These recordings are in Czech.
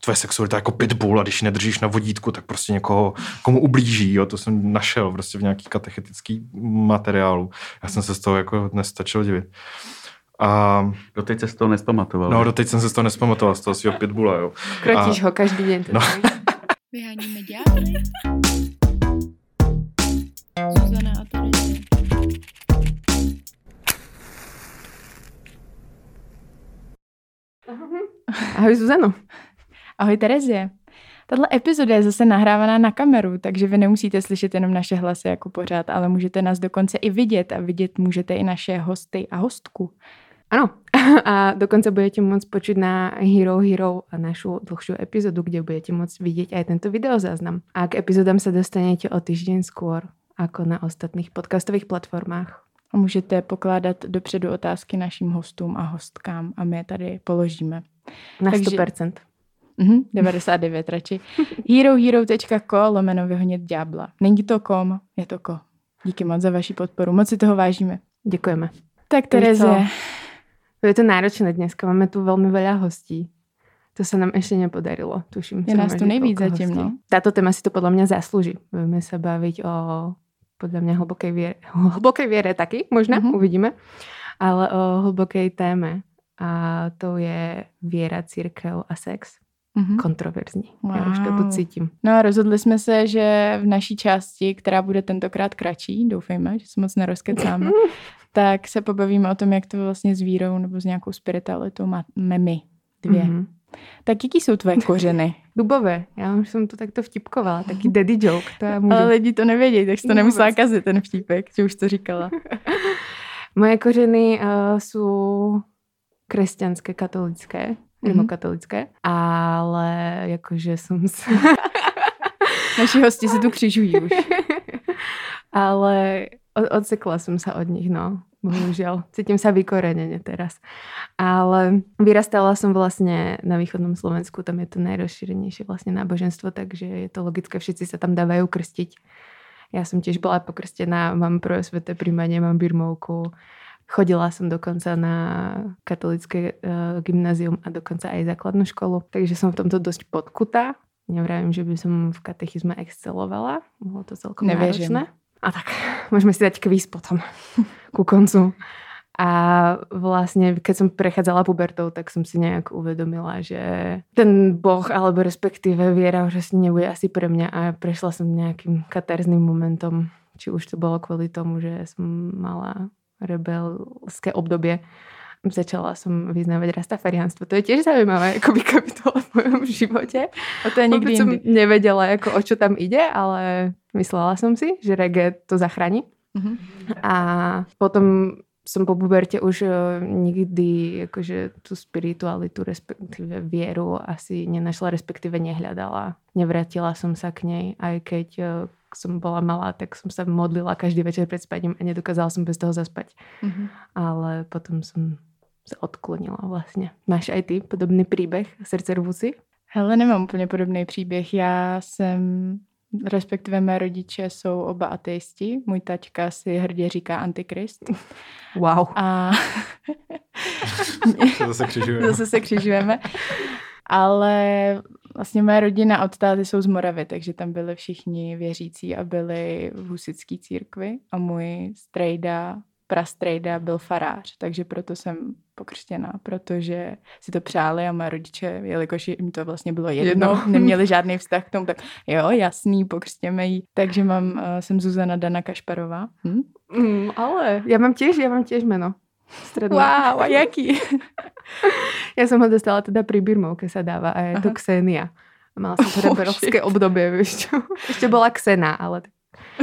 tvoje sexualita jako pitbull a když ji nedržíš na vodítku, tak prostě někoho, komu ublíží, jo, to jsem našel prostě v nějaký katechetický materiálu. Já jsem se z toho jako dnes stačil divit. A doteď se z toho nespamatoval. No, doteď jsem se z toho nespamatoval, z toho svého pitbulla, jo. Krotíš a... ho každý den. No. Vyháníme ďábly. Zuzana a. Ahoj Zuzano. Ahoj Terezie. Tahle epizoda je zase nahrávaná na kameru, takže vy nemusíte slyšet jenom naše hlasy jako pořád, ale můžete nás dokonce i vidět a vidět můžete i naše hosty a hostku. Ano, a dokonce budete moct počuť na Hero Hero našu dlhšiu epizodu, kde budete moct vidieť aj tento videozáznam. A k epizodám sa dostanete o týždeň skôr ako na ostatných podcastových platformách. A můžete pokládat dopředu otázky našim hostům a hostkám a my je tady položíme. Na Takže, 100%. Mhm, 99 radši. herohero.co lomeno vyhonit ďábla. Není to kom, je to ko. Díky moc za vaši podporu. Moc si toho vážíme. Děkujeme. Tak Tereze. Je to náročné dneska, máme tu veľmi veľa hostí. To sa nám ešte nepodarilo, tuším. Je nás tu nejvíc zatím, no. Táto téma si to podľa mňa zaslúži. Budeme sa baviť o podľa mňa hlbokej viere. Hlbokej viere taky, možno, mm-hmm. uvidíme. Ale o hlbokej téme. A to je viera, církev a sex. Mm-hmm. Kontroverzní. Wow. Já už to tu cítím. No a rozhodli jsme se, že v naší části, která bude tentokrát kratší, doufejme, že se moc nerozkecáme, tak se pobavíme o tom, jak to vlastně s vírou nebo s nějakou spiritualitou máme my dvě. Mm-hmm. Tak jaký jsou tvoje kořeny? Dubové. Já už jsem to takto vtipkovala. Taky daddy joke. To já můžu. Ale lidi to nevědí, tak jsi to nemusela kazit, ten vtípek, že už to říkala. Moje kořeny uh, jsou křesťanské, katolické, mm-hmm. rimokatolické, ale jakože jsem se... Naši hosti se tu křižují už. ale odsekla jsem se od nich, no. Bohužiaľ. Cítim sa vykorenene teraz. Ale vyrastala som vlastne na východnom Slovensku, tam je to najrozšírenejšie vlastne náboženstvo, takže je to logické, všetci sa tam dávajú krstiť. Ja som tiež bola pokrstená, mám prvé sveté príjmanie, mám birmovku. Chodila som dokonca na katolické uh, gymnázium a dokonca aj základnú školu, takže som v tomto dosť podkutá. Nevravím, že by som v katechizme excelovala, bolo to celkom Nevěřím. náročné. A tak môžeme si dať kvíz potom ku koncu. A vlastne, keď som prechádzala pubertou, tak som si nejak uvedomila, že ten boh, alebo respektíve viera asi nebude asi pre mňa a prešla som nejakým katarzným momentom. Či už to bolo kvôli tomu, že som mala rebelské obdobie začala som vyznávať rastafariánstvo. To je tiež zaujímavé ako by kapitola v mojom živote. A to je nikdy som nevedela, ako, o čo tam ide, ale myslela som si, že reggae to zachrání. Uh-huh. A potom som po puberte už uh, nikdy akože tú spiritualitu, respektíve vieru asi nenašla, respektíve nehľadala. Nevrátila som sa k nej, aj keď uh, som bola malá, tak som sa modlila každý večer pred spaním a nedokázala som bez toho zaspať. Uh-huh. Ale potom som se odklonila vlastně. Máš aj ty podobný příběh srdce rvusy? Hele, nemám úplně podobný příběh. Já jsem, respektive mé rodiče jsou oba ateisti. Můj tačka si hrdě říká antikrist. Wow. A... zase křižujeme. Zase se křižujeme. Ale vlastně moje rodina od táty jsou z Moravy, takže tam byli všichni věřící a byli v husický církvi a můj strejda prastrejda byl farář, takže proto jsem pokřtěná, protože si to přáli a moje rodiče, jelikož jim to vlastně bylo jedno, jedno. neměli žádný vztah k tomu, tak jo, jasný, pokřtěme jí. Takže mám, uh, jsem Zuzana Dana Kašparová. Hm? Mm, ale já mám těž, já mám těž jméno. Stredná. Wow, a jaký? já jsem ho dostala teda pri Birmovke sa dáva a je Aha. to Ksenia. Mala som to oh, obdobie, vieš čo. Ešte bola Ksena, ale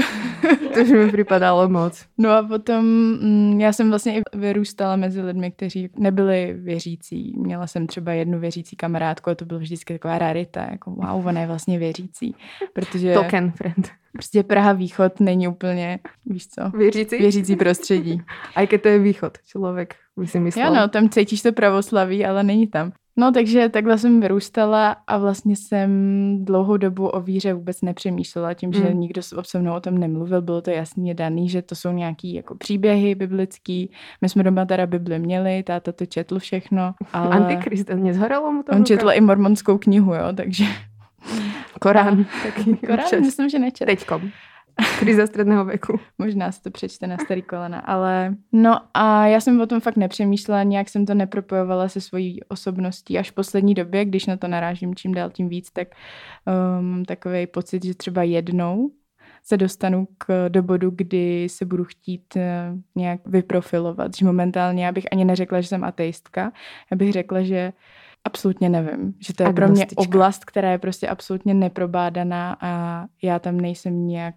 to už mi připadalo moc. No a potom mm, já jsem vlastně i vyrůstala mezi lidmi, kteří nebyli věřící. Měla jsem třeba jednu věřící kamarádku a to bylo vždycky taková rarita, jako wow, ona je vlastně věřící. Protože Token friend. Prostě Praha východ není úplně, víš co? Věřící? Věřící prostředí. A jaké to je východ, člověk by si myslel. Jo, no, tam cítíš to pravoslaví, ale není tam. No, takže takhle jsem vyrůstala a vlastně jsem dlouhou dobu o víře vůbec nepřemýšlela tím, že Mm. nikdo se mnou o tom nemluvil. Bylo to jasně daný, že to jsou nějaký jako příběhy biblický. My jsme doma teda Bibli měli, táta to četl všechno, ale Antikrist, nezhorelo mu to? on četl i mormonskou knihu, jo, takže Korán. Taky Korán myslím, že nečetl. Teďkom. Kriza středného věku. Možná se to přečte na starý kolena, ale no a já jsem o tom fakt nepřemýšlela, nějak jsem to nepropojovala se svojí osobností. Až v poslední době, když na to narážím čím dál tím víc, tak um, takový pocit, že třeba jednou se dostanu k, do bodu, kdy se budu chtít uh, nějak vyprofilovat. Že momentálně já bych ani neřekla, že jsem ateistka, já bych řekla, že absolutně nevím. Že to je pro mě oblast, která je prostě absolutně neprobádaná a já tam nejsem nějak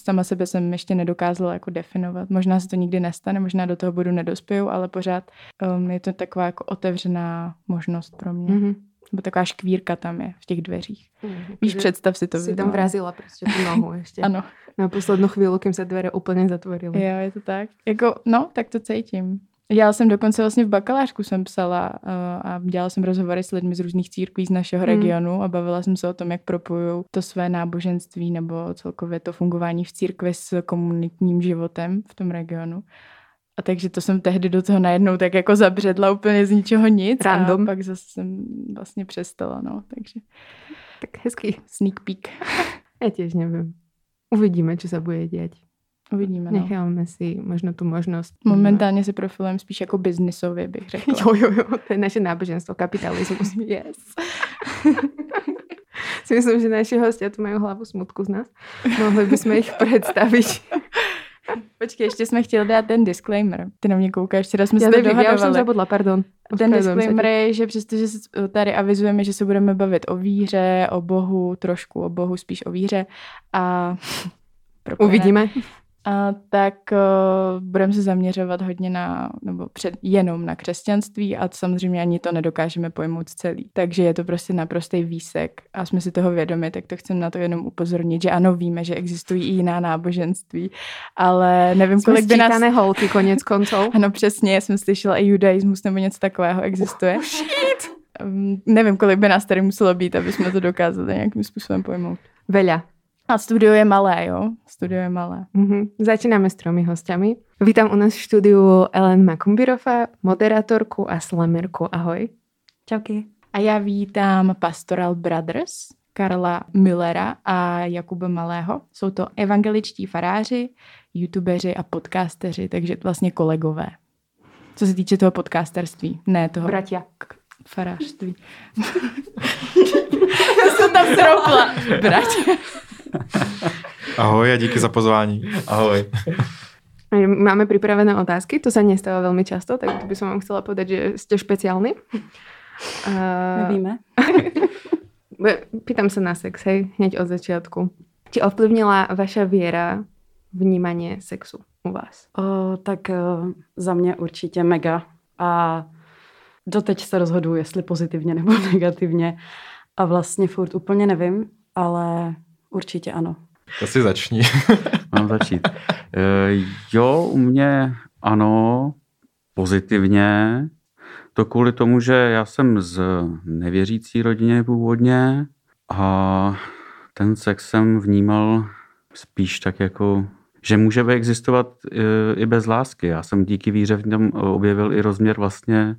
sama sebe jsem ještě nedokázala jako definovat. Možná se to nikdy nestane, možná do toho bodu nedospěju, ale pořád um, je to taková jako otevřená možnost pro mě. Mm-hmm. Mhm. Nebo taková škvírka tam je v těch dveřích. Mhm. Víš, představ si to. Si tam vrazila prostě tu nohu ještě. Ano, Na poslednou chvíli, kým se dvere úplně zatvorily. jo, je to tak. Jako, no, tak to cítím. Já jsem dokonce vlastně v bakalářku jsem psala uh, a dělala jsem rozhovory s lidmi z různých církví z našeho Hmm. regionu a bavila jsem se o tom, jak propojují to své náboženství nebo celkově to fungování v církvi s komunitním životem v tom regionu. A takže to jsem tehdy do toho najednou tak jako zabředla úplně z ničeho nic. Random. A pak zase jsem vlastně přestala, no, takže Tak hezký. sneak peek. Já těž nevím. Uvidíme, co se bude dět. Uvidíme, no. Necháme si možno tu možnost. Momentálně se profilujem spíš jako biznisově, bych řekla. Jo, jo, jo, to je naše náboženstvo, kapitalismus. Yes. si myslím, že naši hostia tu mají hlavu smutku z nás. Mohli bychom jich představit. Počkej, ještě jsme chtěli dát ten disclaimer. Ty na mě koukáš, včera jsme Já se to nevím, já už jsem dohadovali. zabudla, pardon. Ten disclaimer je, že přestože tady avizujeme, že se budeme bavit o víře, o Bohu, trošku o Bohu, spíš o víře a propojené, Uvidíme. A tak uh, budeme se zaměřovat hodně na, nebo před, jenom na křesťanství a samozřejmě ani to nedokážeme pojmout celý. Takže je to prostě naprostý výsek a jsme si toho vědomi, tak to chcem na to jenom upozornit, že ano, víme, že existují i jiná náboženství, ale nevím, Jsme kolik by nás... holky konec koncov. Ano, přesně, já jsem slyšela i judaismus nebo něco takového existuje. Oh, shit. Um, nevím, kolik by nás tady muselo být, aby jsme to dokázali nějakým způsobem pojmout. Veľa. A studio je malé, jo? Studio je malé. Mhm. Začínáme s tromi hostiami. Vítam u nás v štúdiu Ellen Makumbirova, moderátorku a slamerku. Ahoj. Čauky. A já vítám Pastoral Brothers, Karla Millera a Jakuba Malého. Jsou to evangeličtí faráři, youtubeři a podcasteři, takže vlastně kolegové. Co se týče toho podcasterství, ne toho Bratia. farářství. Já jsem tam sroupla. Bratě. Ahoj a díky za pozvání. Ahoj. Máme pripravené otázky, to sa nestáva veľmi často, tak by som vám chcela povedať, že ste špeciálni. Uh, Nevíme. Pýtam sa na sex, hej, hneď od začiatku. Či ovplyvnila vaša viera vnímanie sexu u vás? O, tak o, za mě určitě mega. A doteď se rozhoduju, jestli pozitivně nebo negativně. A vlastně furt úplně nevím, ale určitě ano. To si začni. Mám začít. E, jo, u mě ano, pozitivně. To kvůli tomu, že já jsem z nevěřící rodiny původně a ten sex jsem vnímal spíš tak jako, že může existovat e, i bez lásky. Já jsem díky víře v něm objevil i rozměr vlastně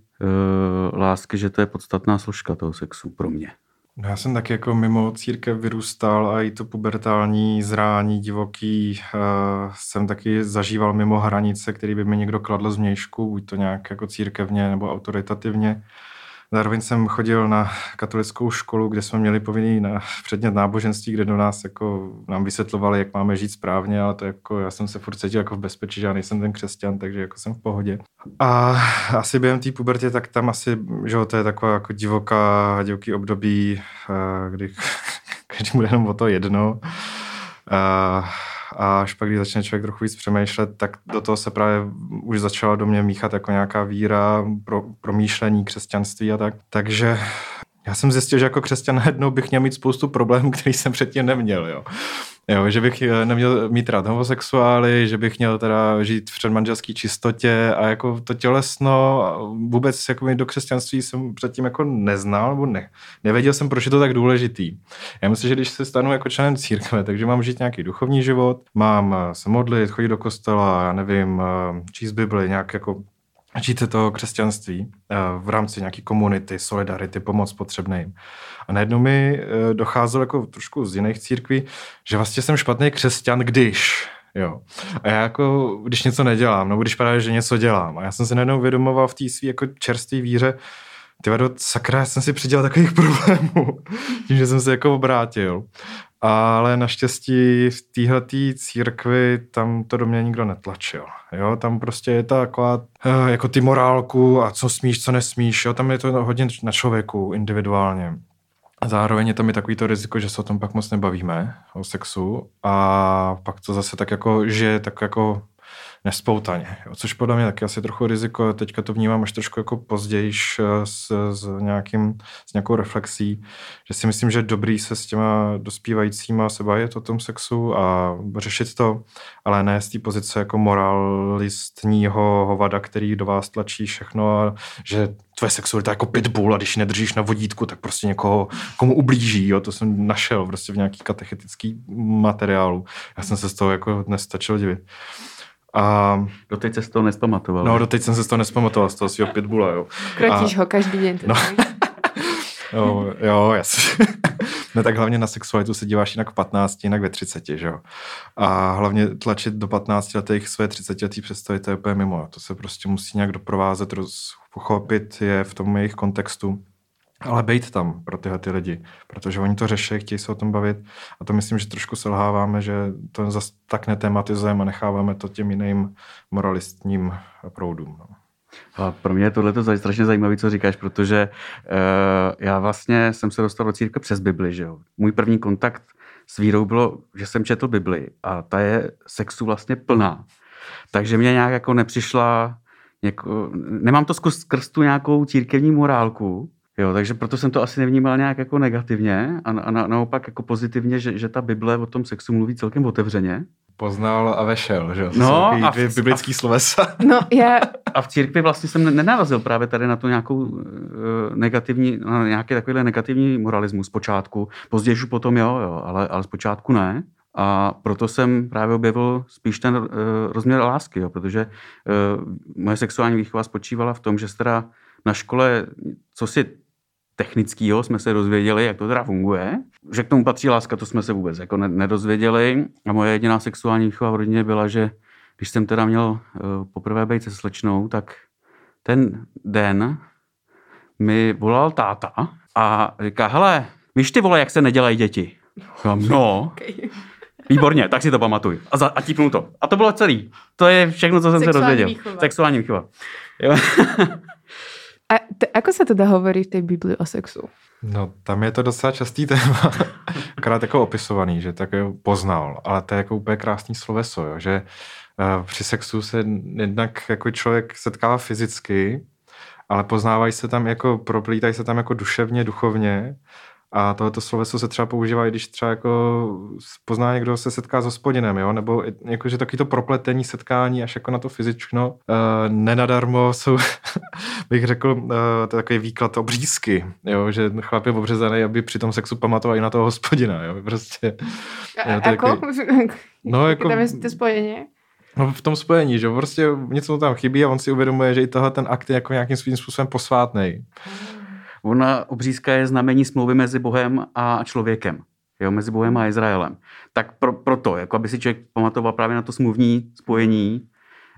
lásky, že to je podstatná složka toho sexu pro mě. No já jsem taky jako mimo církev vyrůstal a i to pubertální zrání divoký uh, jsem taky zažíval mimo hranice, který by mi někdo kladl z mějšku, buď to nějak jako církevně nebo autoritativně. Zároveň jsem chodil na katolickou školu, kde jsme měli povinný na předmět náboženství, kde do nás jako nám vysvětlovali, jak máme žít správně, ale to jako já jsem se furt cítil jako v bezpečí, že já nejsem ten křesťan, takže jako jsem v pohodě. A asi během té pubertě, tak tam asi, že to je taková jako divoká, divoký období, eh, kdy každý bude jenom o to jedno. A, a až pak, když začne člověk trochu víc přemýšlet, tak do toho se právě už začala do mě míchat jako nějaká víra, pro, promýšlení, křesťanství a tak. Takže já jsem zjistil, že jako křesťan najednou bych měl mít spoustu problémů, který jsem předtím neměl, jo. Jo, že bych eh, neměl mít rád homosexuály, že bych měl teda žít v předmanželské čistotě a jako to tělesno vůbec jako do křesťanství jsem předtím jako neznal, nebo ne, nevěděl jsem, proč je to tak důležitý. Já myslím, že když se stanu jako členem církve, takže mám žít nějaký duchovní život, mám eh, se modlit, chodit do kostela, já nevím, eh, číst Bibli, nějak jako žít to křesťanství v rámci nějaké komunity, solidarity, pomoc potřebným. A najednou mi eh, docházelo jako trošku z jiných církví, že vlastně jsem špatný křesťan, když Jo. A já jako, když něco nedělám, nebo když právě, že něco dělám. A já jsem se najednou uvědomoval v té své jako čerstvé víře, ty vado, sakra, já jsem si přidělal takových problémů, tím, že jsem se jako obrátil. Ale naštěstí v téhle církvi tam to do mě nikdo netlačil. Jo, tam prostě je ta taková, eh, jako ty morálku a co smíš, co nesmíš, jo, tam je to hodně na člověku individuálně. A zároveň je tam i takový to riziko, že se o tom pak moc nebavíme, o sexu, a pak to zase tak jako, že tak jako nespoutaně, jo, což podle mě taky asi trochu riziko, teďka to vnímám až trošku jako později s, s, nějakým, s nějakou reflexí, že si myslím, že dobrý se s těma dospívajícíma se bavit o tom sexu a řešit to, ale ne z té pozice jako moralistního hovada, který do vás tlačí všechno a že tvoje sexualita jako pitbull a když nedržíš na vodítku, tak prostě někoho, komu ublíží, jo, to jsem našel prostě v nějaký katechetický materiálu. Já jsem se z toho jako dnes stačil divit. A doteď se z toho nespamatoval. No, doteď jsem se z toho nespamatoval, z toho svého pitbula, jo. Krotíš a... ho každý den. No. jo, jo, jasně. no tak hlavně na sexualitu se díváš jinak v 15, jinak ve 30, že jo. A hlavně tlačit do 15 letých své 30 letý představy, to je úplně mimo. To se prostě musí nějak doprovázet, roz, pochopit je v tom jejich kontextu ale být tam pro tyhle ty lidi, protože oni to řeší, chtějí se o tom bavit a to myslím, že trošku selháváme, že to zase tak netematizujeme a necháváme to těm jiným moralistním proudům. No. A pro mě je tohle to strašně zajímavé, co říkáš, protože uh, já vlastně jsem se dostal do církve přes Bibli. Že jo? Můj první kontakt s vírou bylo, že jsem četl Bibli a ta je sexu vlastně plná. Takže mě nějak jako nepřišla, jako, nemám to skrz tu nějakou církevní morálku, Jo, takže proto jsem to asi nevnímal nějak jako negativně a, a na, naopak jako pozitivně, že, že ta Bible o tom sexu mluví celkem otevřeně. Poznal a vešel, že jo? No, a v, biblický a, slovesa. No, já... A v církvi vlastně jsem nenarazil právě tady na to nějakou uh, negativní, na nějaký takovýhle negativní moralismus zpočátku. Později už potom jo, jo ale, ale zpočátku ne. A proto jsem právě objevil spíš ten uh, rozměr lásky, jo, protože uh, moje sexuální výchova spočívala v tom, že se teda na škole, co si technického jsme se dozvěděli, jak to teda funguje. Že k tomu patří láska, to jsme se vůbec jako nedozvěděli. A moje jediná sexuální výchova v rodině byla, že když jsem teda měl uh, poprvé být se slečnou, tak ten den mi volal táta a říká, hele, víš ty vole, jak se nedělají děti? Říkám, no, výborně, tak si to pamatuj. A, za, a tipnu to. A to bylo celý. To je všechno, co jsem Sexuální se dozvěděl. Výchova. Sexuální výchova. Jo. A t- ako sa teda hovorí v tej Biblii o sexu? No, tam je to docela častý téma, akorát jako opisovaný, že tak poznal, ale to je jako úplně krásný sloveso, jo, že uh, při sexu se jednak jako člověk setkává fyzicky, ale poznávají se tam jako, proplítají se tam jako duševně, duchovně a tohoto sloveso se třeba používá, když třeba jako pozná někdo se setká s hospodinem, jo? nebo jakože taky to propletení setkání až jako na to fyzično. Uh, nenadarmo jsou, bych řekl, uh, to takový výklad obřízky, jo? že chlap je obřezaný, aby při tom sexu pamatoval i na toho hospodina. Jo? Prostě, a, jo, jako? Takový, no, jako, tam je to spojení? No v tom spojení, že prostě něco mu tam chybí a on si uvědomuje, že i tohle ten akt je jako nějakým svým způsobem posvátný. Mm. Ona obřízka je znamení smlouvy mezi Bohem a člověkem. Jo, mezi Bohem a Izraelem. Tak pro, proto, jako aby si člověk pamatoval právě na to smluvní spojení,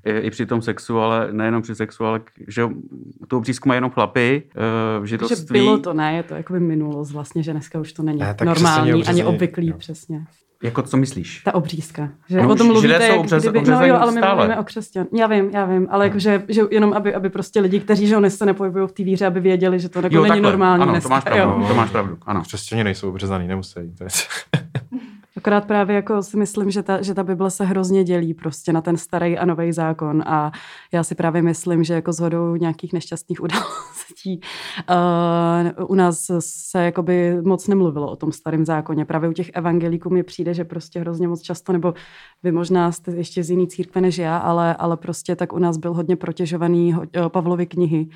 i při tom sexu, ale nejenom při sexu, ale že tu obřízku mají jenom chlapy v židovství. Že bylo to, ne, je to jako by minulost vlastně, že dneska už to není ne, normální, ani obvyklý, jo. přesně. Jako co myslíš? Ta obřízka. Že no, o tom mluvíte, jsou obřez, kdyby, no jo, ale my stále. mluvíme o křesťan. Já vím, já vím, ale jako, že, že jenom aby, aby prostě lidi, kteří že se nepohybují v té víře, aby věděli, že to jako jo, není takhle. normální ano, dneska. To máš pravdu, jo. to máš pravdu, ano. Křesťani nejsou obřezaný, nemusí. To je... Akorát právě jako si myslím, že ta, že ta Bible se hrozně dělí prostě na ten starý a nový zákon a já si právě myslím, že jako zhodou nějakých nešťastných událostí uh, u nás se jakoby moc nemluvilo o tom starém zákoně. Právě u těch evangelíků mi přijde, že prostě hrozně moc často, nebo vy možná jste ještě z jiný církve než já, ale, ale prostě tak u nás byl hodně protěžovaný Pavlovy knihy.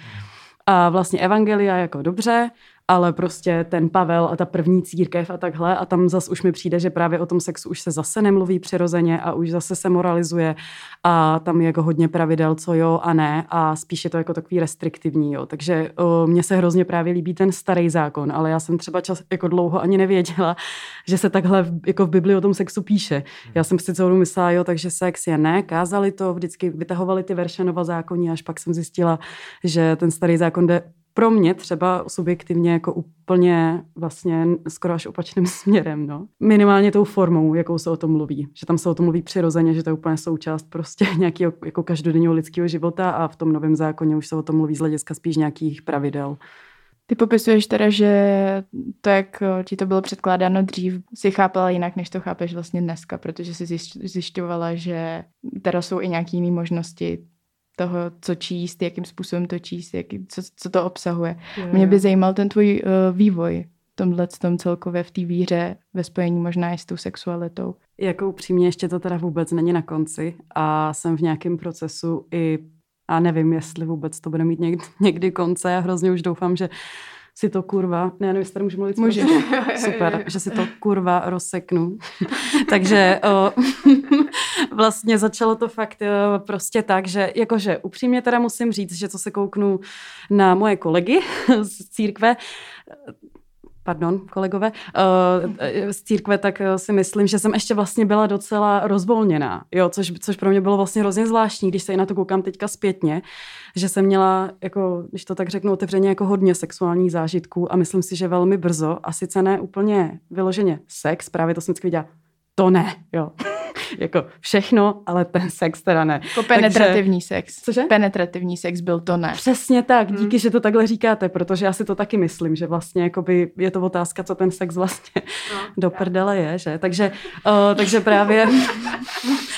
A vlastně evangelia jako dobře, ale prostě ten Pavel a ta první církev a takhle a tam zas už mi přijde, že právě o tom sexu už se zase nemluví přirozeně a už zase se moralizuje a tam je jako hodně pravidel, co jo a ne a spíš je to jako takový restriktivní, jo. Takže o, mně se hrozně právě líbí ten starý zákon, ale já jsem třeba čas jako dlouho ani nevěděla, že se takhle v, jako v Bibli o tom sexu píše. Já jsem si celou myslela, jo, takže sex je ne, kázali to, vždycky vytahovali ty verše Nova zákoní, až pak jsem zjistila, že ten starý zákon jde pro mě třeba subjektivně jako úplně vlastně skoro až opačným směrem. No. Minimálně tou formou, jakou se o tom mluví. Že tam se o tom mluví přirozeně, že to je úplně součást prostě nějakého jako každodenního lidského života a v tom novém zákoně už se o tom mluví z hlediska spíš nějakých pravidel. Ty popisuješ teda, že to, jak ti to bylo předkládáno dřív, si chápala jinak, než to chápeš vlastně dneska, protože si zjišťovala, že teda jsou i nějaké jiné možnosti toho, co číst, jakým způsobem to číst, jaký, co, co to obsahuje. Jo, Mě by zajímal ten tvůj uh, vývoj tomhle tom celkově v té víře ve spojení možná i s tou sexualitou. Jako upřímně ještě to teda vůbec není na konci a jsem v nějakém procesu i a nevím, jestli vůbec to bude mít někdy, někdy konce. Já hrozně už doufám, že si to kurva, ne, nevím, jestli tady můžu mluvit. Může. Super, že si to kurva rozseknu. Takže o, vlastně začalo to fakt o, prostě tak, že jakože upřímně teda musím říct, že co se kouknu na moje kolegy z církve, pardon, kolegové, uh, z církve, tak eh, si myslím, že jsem ještě vlastně byla docela rozvolněná, jo, což, což pro mě bylo vlastně hrozně zvláštní, když se i na to koukám teďka zpětně, že jsem měla, jako, když to tak řeknu otevřeně, jako hodně sexuálních zážitků a myslím si, že velmi brzo, a sice ne úplně vyloženě sex, právě to jsem vždycky viděla, to ne, jo. jako všechno, ale ten sex teda ne. Jako penetrativní Takže, sex. Cože? Penetrativní sex byl to ne. Přesně tak, hmm. díky, hmm. že to takhle říkáte, protože já si to taky myslím, že vlastně jakoby je to otázka, co ten sex vlastně no, do prdele je, že? Takže, uh, takže právě...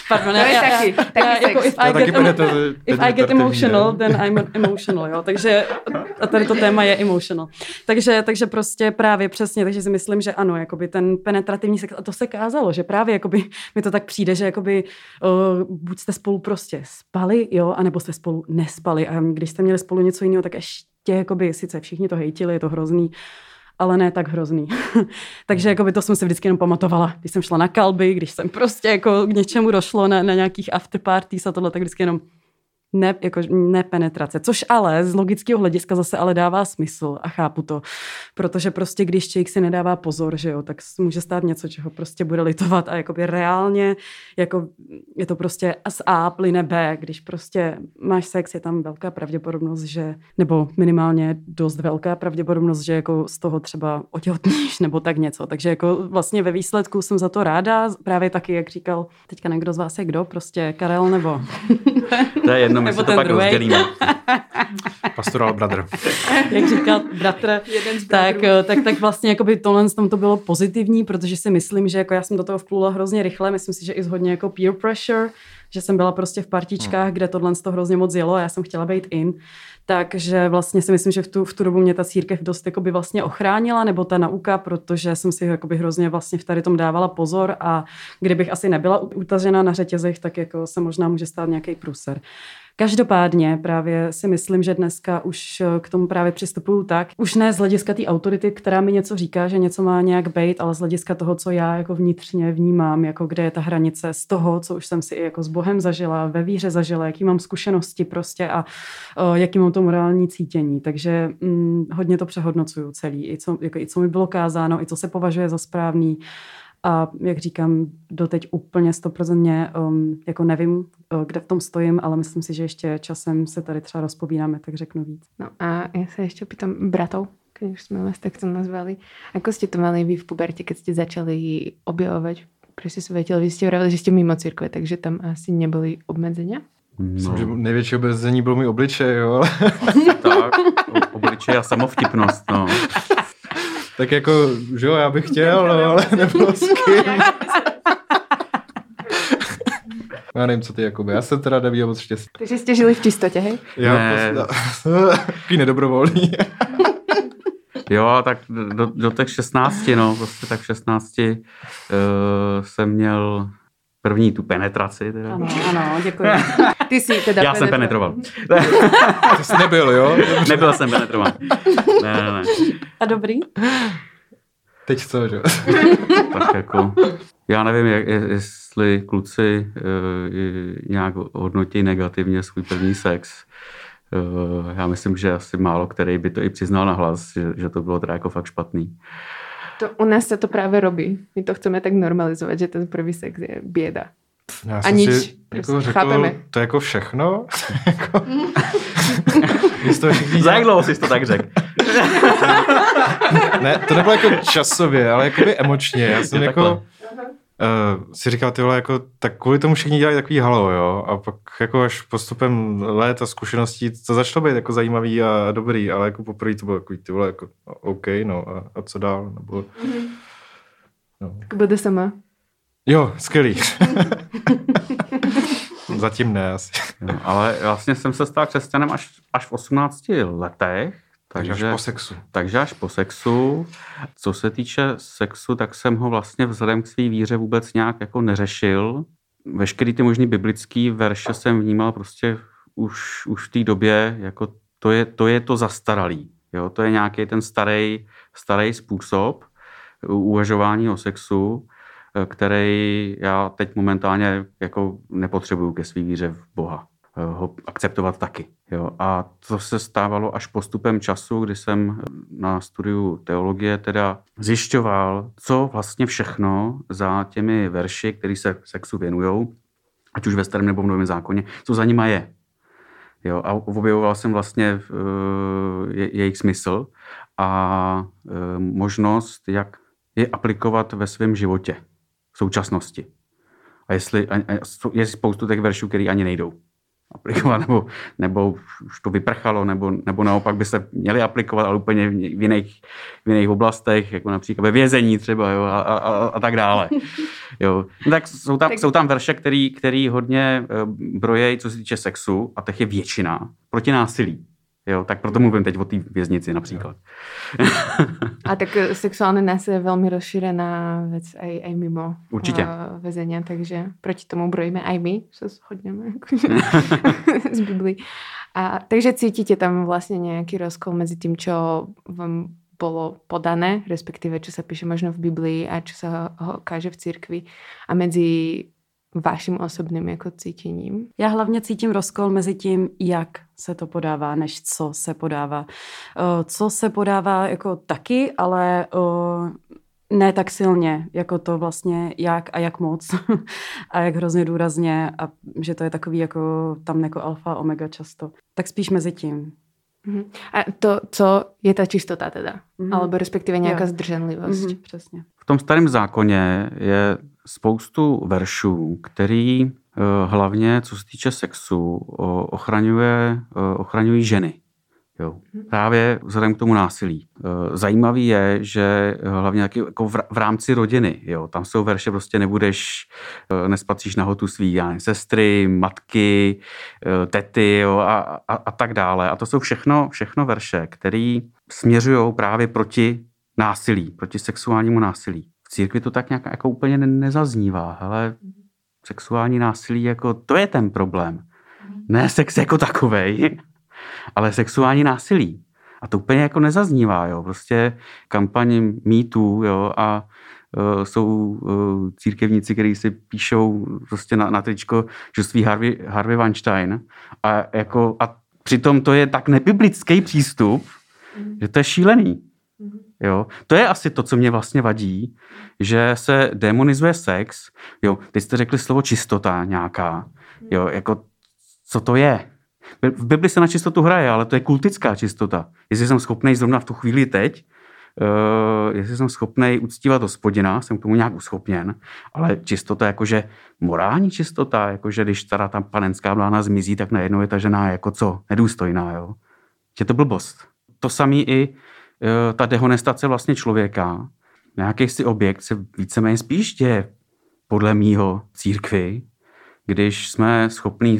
Pardon, já, je taky, já, taky já, jako if I get, emo- if I get emotional, then I'm emotional, jo. Takže a tady to téma je emotional. Takže, takže prostě právě přesně, takže si myslím, že ano, jakoby ten penetrativní sex, a to se kázalo, že právě jakoby mi to tak přijde, že jakoby uh, buď jste spolu prostě spali, jo, anebo jste spolu nespali. A když jste měli spolu něco jiného, tak ještě jakoby, sice všichni to hejtili, je to hrozný, ale ne tak hrozný. Takže jakoby to jsem si vždycky jenom pamatovala, když jsem šla na kalby, když jsem prostě jako k něčemu došlo na, na nějakých afterparties a tohle, tak vždycky jenom ne, jako nepenetrace, což ale z logického hlediska zase ale dává smysl a chápu to, protože prostě když člověk si nedává pozor, že jo, tak může stát něco, čeho prostě bude litovat a jakoby reálně, jako je to prostě z A plyne B, když prostě máš sex, je tam velká pravděpodobnost, že, nebo minimálně dost velká pravděpodobnost, že jako z toho třeba otěhotníš nebo tak něco, takže jako vlastně ve výsledku jsem za to ráda, právě taky, jak říkal teďka někdo z vás je kdo, prostě Karel nebo... to je jedno, my si to pak rozdělíme. Pastoral brother. Jak říkal bratr, tak, eh, tak, tak vlastně jako by tohle tom to bylo pozitivní, protože si myslím, že jako já jsem do toho vplula hrozně rychle, myslím si, že i z hodně jako peer pressure, že jsem byla prostě v partičkách, hmm. kde tohle to hrozně moc jelo a já jsem chtěla být in. Takže vlastně si myslím, že v tu, v tu dobu mě ta církev dost jakoby vlastně ochránila, nebo ta nauka, protože jsem si jakoby hrozně vlastně v tady tom dávala pozor a kdybych asi nebyla utažena na řetězech, tak jako se možná může stát nějaký průser. Každopádně právě si myslím, že dneska už eh, k tomu právě přistupuju tak, už ne z hlediska té autority, která mi něco říká, že něco má nějak být, ale z hlediska toho, co já jako vnitřně vnímám, jako kde je ta hranice z toho, co už jsem si i jako s Bohem zažila, ve víře zažila, jaký mám zkušenosti prostě a eh, jaký mám to morální cítění. Takže hm, hodně to přehodnocuju celý, i co, jako, i co mi bylo kázáno, i co se považuje za správný. A jak říkám, doteď úplně stoprocentně um, jako nevím, uh, kde v tom stojím, ale myslím si, že ještě časem se tady třeba rozpovídáme, tak řeknu víc. No a já se ještě pýtam bratov, keď už jsme vás takto nazvali. Ako jste to mali vy v puberte, keď jste začali objevovat prostě své tělo? Vy jste vravili, že jste mimo církve, takže tam asi nebyly obmedzenia? No. Myslím, že největší obezení byl můj obličej, jo. tak, obličej a samovtipnost, no. Tak jako, že jo, já bych chtěl, no, ale nebylo s kým. Já nevím, co ty, Jakoby. Já jsem teda neviděl moc štěstí. Takže jste žili v čistotě, hej? Já Ne. Takový nedobrovolný. Jo, tak do, do těch 16, no, prostě tak v 16 uh, jsem měl první tu penetraci. Teda. Ano, ano, děkuji. Ty jsi teda Já jsem penetroval. Ty jsi nebyl, jo? Nebyl jsem penetrován. Ne, ne, ne. A dobrý? Teď co, že jo? Tak jako, já nevím, jak, je- jestli kluci uh, nějak hodnotí negativně svůj první sex. Uh, já myslím, že asi málo který by to i přiznal na hlas, že, že to bylo teda jako fakt špatný. To, u nás se to právě robí. My to chceme tak normalizovat, že ten první sex je běda. Já A nič, si prostě jako řekl, chápeme. to je jako všechno. jako, všichni Za jak dlouho jsi to tak řekl? Ne, to nebylo jako časově, ale jakoby emočně. Já jsem Jo, jako uh, si říkal, ty vole, jako, tak kvůli tomu všichni dělají takový halo, jo. A pak jako až postupem let a zkušeností to začalo být jako zajímavý a dobrý, ale jako poprvé to bylo takový, ty vole, jako OK, no a, a co dál, nebo... No. Tak bude sama. Jo, skvělý. Zatím ne asi. Jo, ale vlastně jsem se stal křesťanem až, až v 18 letech. Takže Takže, až po sexu. takže až po sexu. Co se týče sexu, tak jsem ho vlastně vzhledem k své víře vůbec nějak jako neřešil. Veškerý ty možný biblický verše jsem vnímal prostě už, už v té době, jako to je, to je to zastaralý. Jo? To je nějaký ten starý, starý způsob uvažování o sexu, který já teď momentálně jako nepotřebuju ke svý víře v Boha ho akceptovat taky. Jo. A to se stávalo až postupem času, kdy jsem na studiu teologie teda zjišťoval, co vlastně všechno za těmi verši, které se sexu věnují, ať už ve starém nebo v novém zákoně, co za nima je. Jo, a objevoval jsem vlastně uh, je, jejich smysl a uh, možnost, jak je aplikovat ve svém životě v současnosti. A jestli a, a, je spoustu těch veršů, které ani nejdou aplikovat, nebo, nebo už to vyprchalo, nebo, nebo naopak by se měly aplikovat, ale úplně v jiných, v jiných oblastech, jako například ve vězení třeba, jo, a, a, a, a tak dále. Jo. No tak jsou tam, Tak- jsou tam verše, který, který hodně eh, brojejí, co se týče sexu, a těch je většina, proti násilí. Jo, tak proto mluvím teď o té věznici například. A tak eh, sexuálne násilie je veľmi rozšírená vec aj, aj mimo Určite. eh, väzenia, takže proti tomu brojíme aj my, sa shodneme akože, z Biblii. A, takže cítite tam vlastne nejaký rozkol medzi tým, čo vám bolo podané, respektíve čo sa píše možno v Biblii a čo sa ho káže v cirkvi a medzi vaším osobným jako cítěním. Já hlavně cítím rozkol mezi tím, jak se to podává, než co se podává. Eh, Co se podává jako taky, ale eh, ne tak silně, jako to vlastně jak a jak moc a jak hrozně důrazně a že to je takový jako tam jako alfa, omega často. Tak spíš mezi tím. Mhm. A to, co je ta čistota teda? Mhm. Alebo respektive nějaká Jo. zdrženlivost? Mhm, přesně. V tom starém zákoně je spoustu veršů, který hlavně, co se týče sexu, ochraňuje, eh, ochraňují ženy. Jo. Právě vzhledem k tomu násilí. Eh, Zajímavý je, že eh, hlavně taky jako v rámci rodiny. Jo. Tam jsou verše, prostě nebudeš, eh, nespatříš nahotu svý já nevím, sestry, matky, eh, tety jo, a, a, a tak dále. A to jsou všechno, všechno verše, které směřují právě proti násilí, proti sexuálnímu násilí. V církvi to tak nějak jako úplně ne- nezaznívá, ale sexuální násilí, jako to je ten problém. Ne sex jako takovej, ale sexuální násilí. A to úplně jako nezaznívá, jo. Prostě kampaň MeToo, jo, a uh, jsou uh, církevníci, kteří si píšou prostě na, na tričko, že svý Harvey, Harvey Weinstein a jako a přitom to je tak nebiblický přístup, že to je šílený. Jo? To je asi to, co mě vlastně vadí, že se demonizuje sex. Jo, teď jste řekli slovo čistota nějaká. Jo, jako co to je? V Bibli se na čistotu hraje, ale to je kultická čistota. Jestli jsem schopný zrovna v tu chvíli teď, uh, jestli jsem schopný uctívat hospodina, jsem k tomu nějak uschopněn, ale čistota jakože morální čistota, jakože když teda ta panenská blána zmizí, tak najednou je ta žena jako co? Nedůstojná, jo? Že to blbost. To samý i ta dehonestace vlastně člověka, nějaký si objekt se víceméně spíš děje podle mýho církvy, když jsme schopní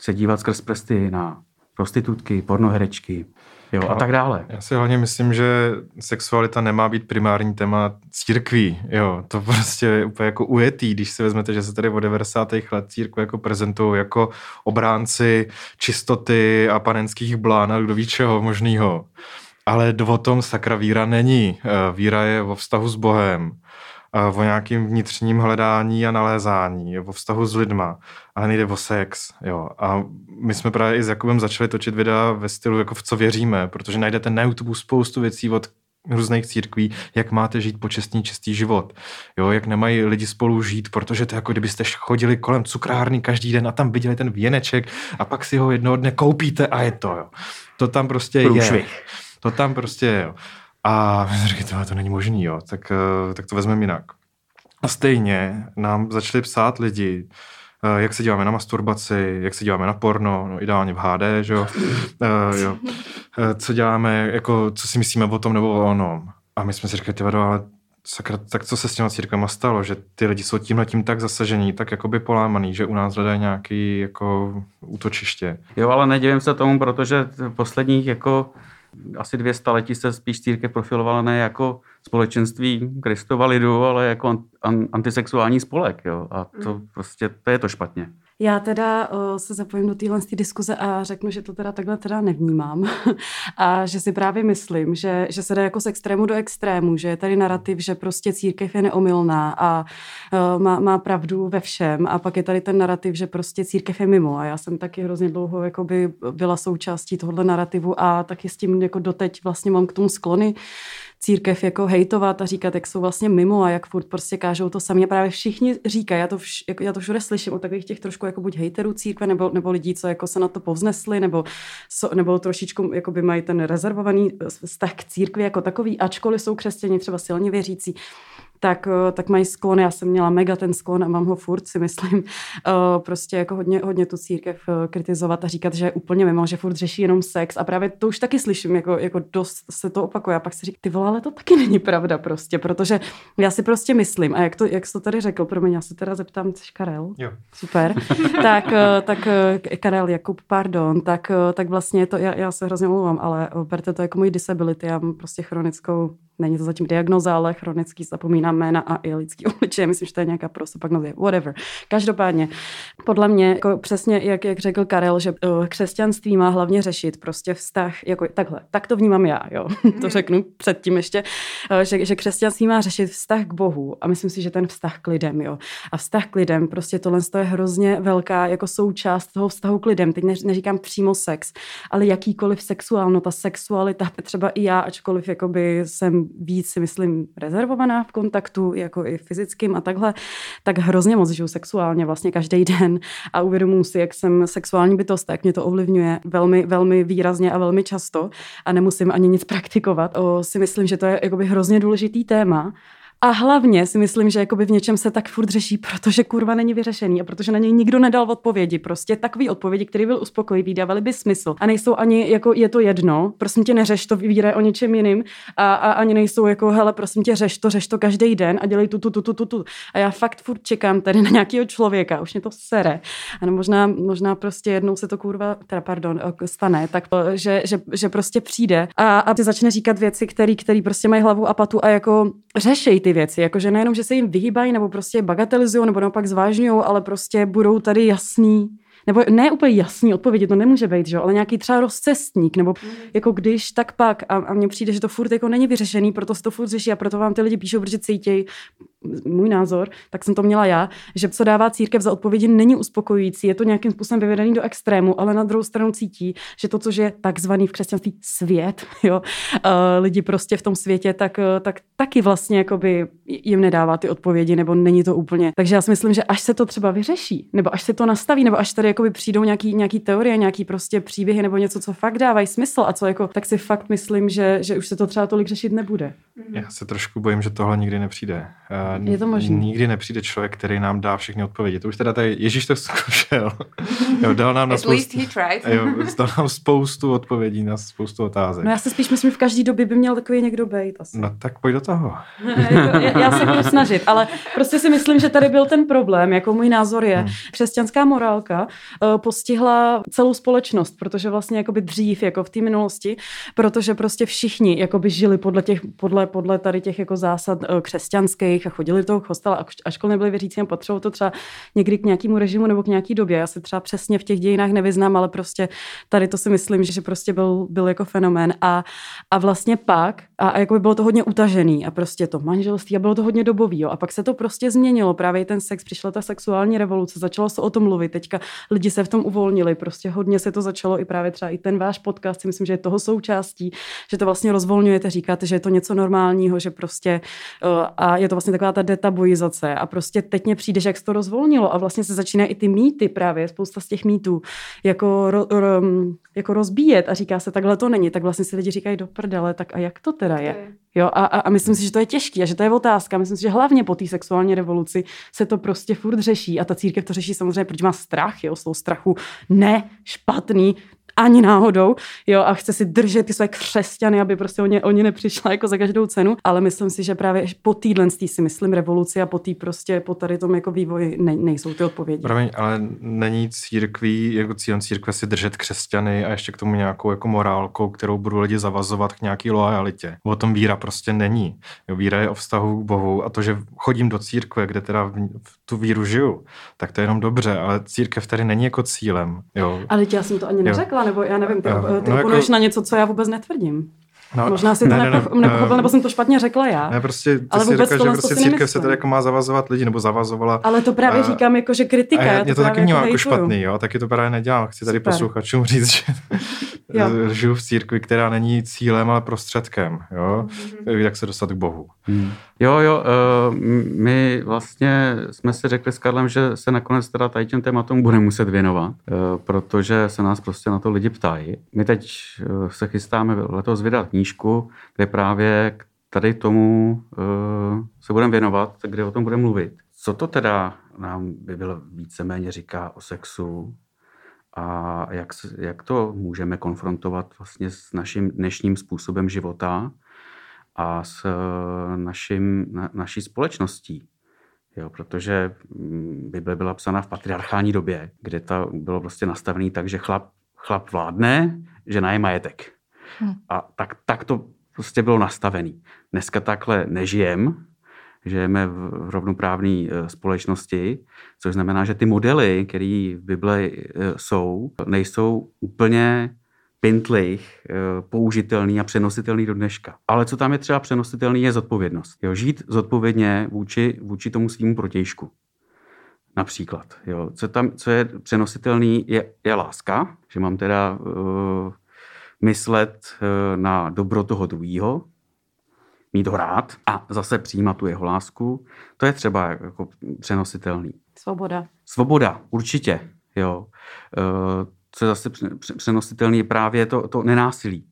se dívat skrz prsty na prostitutky, pornoherečky, jo, a tak dále. Já si hlavně myslím, že sexualita nemá být primární téma církví, jo, to prostě je úplně jako ujetý, když si vezmete, že se tady od 90. let církve jako prezentují jako obránci čistoty a panenských blán a kdo ví čeho možného. Ale o tom sakra víra není. Eh, víra je o vztahu s Bohem o nějakým vnitřním hledání a nalézání, o vztahu s lidma, ale nejde o sex. Jo. A my jsme právě i s Jakubem začali točit videa ve stylu, jako v co věříme, protože najdete na YouTube spoustu věcí od různých církví, jak máte žít počestný, čistý život. Jo, jak nemají lidi spolu žít, protože to jako kdybyste chodili kolem cukrárny každý den a tam viděli ten věneček a pak si ho jednoho dne koupíte a je to. Jo. To tam prostě Průšvih. je. To tam prostě je. A říkali, to není možný, jo, tak, eh, tak to vezmeme jinak. A stejně nám začali psát lidi, eh, jak se díváme na masturbaci, jak se díváme na porno, no ideálně v HD, že jo, uh, jo. co děláme, jako, co si myslíme o tom nebo o onom. A my jsme si říkali, tyvado, ale sakra, tak co se s těma církvema stalo, že ty lidi jsou tímhle tím tak zasažení, tak jakoby polámaný, že u nás hledají nějaký jako útočiště. Jo, ale nedivím se tomu, protože posledních jako asi dvě staletí se spíš církev profilovala ne jako společenství Kristova lidu, ale jako antisexuální spolek. Jo? A to mm. prostě, to je to špatně. Já teda uh, se zapojím do téhle diskuze a řeknu, že to teda takhle teda nevnímám. a že si právě myslím, že, že se jde jako z extrému do extrému, že je tady narrativ, že prostě církev je neomylná a uh, má, má pravdu ve všem. A pak je tady ten narrativ, že prostě církev je mimo. A já jsem taky hrozně dlouho jakoby byla součástí tohohle narrativu a taky s tím jako doteď vlastně mám k tomu sklony církev jako hejtovat a říkat, jak jsou vlastně mimo a jak furt prostě kážou to sami. A právě všichni říkají, já to, vš, jako, já to všude slyším od takových těch trošku jako buď hejterů církve, nebo, nebo lidí, co jako se na to povznesli, nebo, so, nebo trošičku jako by mají ten rezervovaný vztah k církvi jako takový, ačkoliv jsou křesťani třeba silně věřící, tak, eh, tak mají sklon. Já jsem měla mega ten sklon a mám ho furt, si myslím, eh, prostě jako hodně, hodně tu církev eh, kritizovat a říkat, že je úplně mimo, že furt řeší jenom sex. A právě to už taky slyším, jako, jako dost se to opakuje. A pak si říkám, ty vole, ale to taky není pravda prostě, protože já si prostě myslím, a jak to, jak jsi to tady řekl, pro mě, já se teda zeptám, jsi Karel? Jo. Super. tak, tak Karel Jakub, pardon, tak, tak vlastně to, já, já se hrozně omlouvám, ale berte to jako můj disability, já mám prostě chronickou není to zatím diagnoza, ale chronický zapomínám jména a i lidský obličej. Myslím, že to je nějaká prosopagnozie. Whatever. Každopádně, podle mě, jako přesně jak, jak řekl Karel, že uh, křesťanství má hlavně řešit prostě vztah, jako takhle. Tak to vnímám já, jo. to řeknu předtím ještě, uh, že, že křesťanství má řešit vztah k Bohu a myslím si, že ten vztah k lidem, jo. A vztah k lidem, prostě tohle je hrozně velká jako součást toho vztahu k lidem. Teď ne, neříkám přímo sex, ale jakýkoliv sexuálno, ta sexualita, třeba i já, ačkoliv jakoby jsem víc, si myslím, rezervovaná v kontaktu, jako i fyzickým a takhle, tak hrozně moc žiju sexuálně vlastně každý den a uvědomuji si, jak jsem sexuální bytost, jak mě to ovlivňuje velmi, velmi výrazně a velmi často a nemusím ani nic praktikovat. O, si myslím, že to je jakoby hrozně důležitý téma a hlavně si myslím, že jakoby v něčem se tak furt řeší, protože kurva není vyřešený a protože na něj nikdo nedal odpovědi. Prostě takový odpovědi, který byl uspokojivý, dávaly by smysl. A nejsou ani jako je to jedno, prosím tě neřeš to, vyvírají o něčem jiným a, a, ani nejsou jako hele, prosím tě řeš to, řeš to každý den a dělej tu, tu, tu, tu, tu, tu. A já fakt furt čekám tady na nějakého člověka, už mě to sere. A no možná, možná prostě jednou se to kurva, teda pardon, stane, tak že, že, že prostě přijde a, a ty začne říkat věci, které prostě mají hlavu a patu a jako řešej ty ty věci. Jakože nejenom, že se jim vyhýbají nebo prostě bagatelizují nebo naopak zvážňují, ale prostě budou tady jasný nebo ne úplně jasný odpovědi, to nemůže být, že? ale nějaký třeba rozcestník, nebo mm. jako když, tak pak. A, a mně přijde, že to furt jako není vyřešený, proto se to furt řeší a proto vám ty lidi píšou, protože cítějí, můj názor, tak jsem to měla já, že co dává církev za odpovědi není uspokojující, je to nějakým způsobem vyvedený do extrému, ale na druhou stranu cítí, že to, co je takzvaný v křesťanství svět, jo, lidi prostě v tom světě, tak, tak taky vlastně jakoby jim nedává ty odpovědi, nebo není to úplně. Takže já si myslím, že až se to třeba vyřeší, nebo až se to nastaví, nebo až tady jakoby přijdou nějaký, nějaký teorie, nějaký prostě příběhy, nebo něco, co fakt dávají smysl a co jako, tak si fakt myslím, že, že už se to třeba tolik řešit nebude. Já se trošku bojím, že tohle nikdy nepřijde. Uh Je to možný. Nikdy nepřijde člověk, který nám dá všechny odpovědi. To už teda tady Ježíš to zkoušel. jo, dal nám na spoustu, he tried. jo, dal nám spoustu odpovědí na spoustu otázek. No já si spíš myslím, že v každý době by měl takový někdo být asi. No tak pojď do toho. Já, já se budu snažit, ale prostě si myslím, že tady byl ten problém, jako můj názor je, Hmm. křesťanská morálka postihla celou společnost, protože vlastně jakoby dřív, jako v té minulosti, protože prostě všichni jakoby žili podle, těch, podle, podle tady těch jako zásad uh, křesťanských a chodili do toho kostela, ačkoliv nebyli věřící patřilo to třeba někdy k nějakému režimu nebo k nějaký době. Já se třeba přesně v těch dějinách nevyznám, ale prostě tady to si myslím, že prostě byl, byl jako fenomén. A, a vlastně pak, a, a jako by bylo to hodně utažený a prostě to manželství a bylo to hodně dobový. Jo. A pak se to prostě změnilo. Právě ten sex, přišla ta sexuální revoluce, začalo se o tom mluvit. Teďka lidi se v tom uvolnili, prostě hodně se to začalo i právě třeba i ten váš podcast, si myslím, že je toho součástí, že to vlastně rozvolňujete, říkáte, že je to něco normálního, že prostě uh, a je to vlastně taková ta detabuizace. A prostě teď mě přijde, že jak se to rozvolnilo. A vlastně se začínají i ty mýty právě, spousta z těch mýtů, jako, ro, ro, jako rozbíjet. A říká se, takhle to není, tak vlastně si lidi říkají do prdele, tak a jak to teda je? Jo, a, a, myslím si, že to je těžké a že to je otázka. Myslím si, že hlavně po té sexuální revoluci se to prostě furt řeší a ta církev to řeší samozřejmě, protože má strach, jo, z toho strachu ne špatný, ani náhodou, jo, a chce si držet ty své křesťany, aby prostě oni, oni nepřišla jako za každou cenu, ale myslím si, že právě po týdlen si myslím revoluci a po tý prostě, po tady tom jako vývoji ne, nejsou ty odpovědi. Promiň, ale není církví, jako cílem církve si držet křesťany a ještě k tomu nějakou jako morálkou, kterou budou lidi zavazovat k nějaký loajalitě. O tom víra prostě není. Jo, víra je o vztahu k Bohu a to, že chodím do církve, kde teda v, v tu víru žiju, tak to je jenom dobře, ale církev tady není jako cílem. Jo. Ale já jsem to ani neřekla, nebo já nevím, ty, Jo. ty no, jako- na něco, co já vůbec netvrdím. No, Možná si to ne, ne, nepochopil, eh, nebo jsem to špatně řekla já. Ne, prostě ty Ale si vůbec řekla, že prostě církev se tady jako má zavazovat lidi, nebo zavazovala. Ale to právě A- říkám jako, že kritika. a já, já já to taky vnímám jako hejtuju. špatný, jo, taky to právě nedělám. Chci tady Super. posluchačům říct, že Jo. žiju v církvi, která není cílem, ale prostředkem, jo, Mhm. jak se dostat k Bohu. Hmm. Jo, jo, eh, m- my vlastně jsme si řekli s Karlem, že se nakonec teda tady těm tématům budeme muset věnovat, eh, protože se nás prostě na to lidi ptají. My teď eh, se chystáme letos vydat knížku, kde právě tady tomu eh, se budeme věnovat, kde o tom budeme mluvit. Co to teda nám by bylo víceméně říká o sexu a jak, jak to můžeme konfrontovat vlastně s naším dnešním způsobem života a s eh, naším, na, naší společností. Jo, protože mm, Bible byla psána v patriarchální době, kde to bylo prostě nastavené tak, že chlap, chlap vládne, žena je majetek. Hm. A tak, tak to prostě bylo nastavené. Dneska takhle nežijem, žijeme v rovnoprávné eh, společnosti, což znamená, že ty modely, které v Bibli eh, jsou, nejsou úplně pintlich, eh, použitelný a přenositelný do dneška. Ale co tam je třeba přenositelný, je zodpovědnost. Jo, žít zodpovědně vůči, vůči tomu svýmu protějšku. Například. Jo. Co, tam, co je přenositelný, je, je láska, že mám teda uh, myslet uh, na dobro toho druhého, mít ho rád a zase přijímat tu jeho lásku. To je třeba jako přenositelný. Svoboda. Svoboda, určitě. Jo. Eh, Co je zase pře- pře- přenositelný, je právě to, to nenásilí.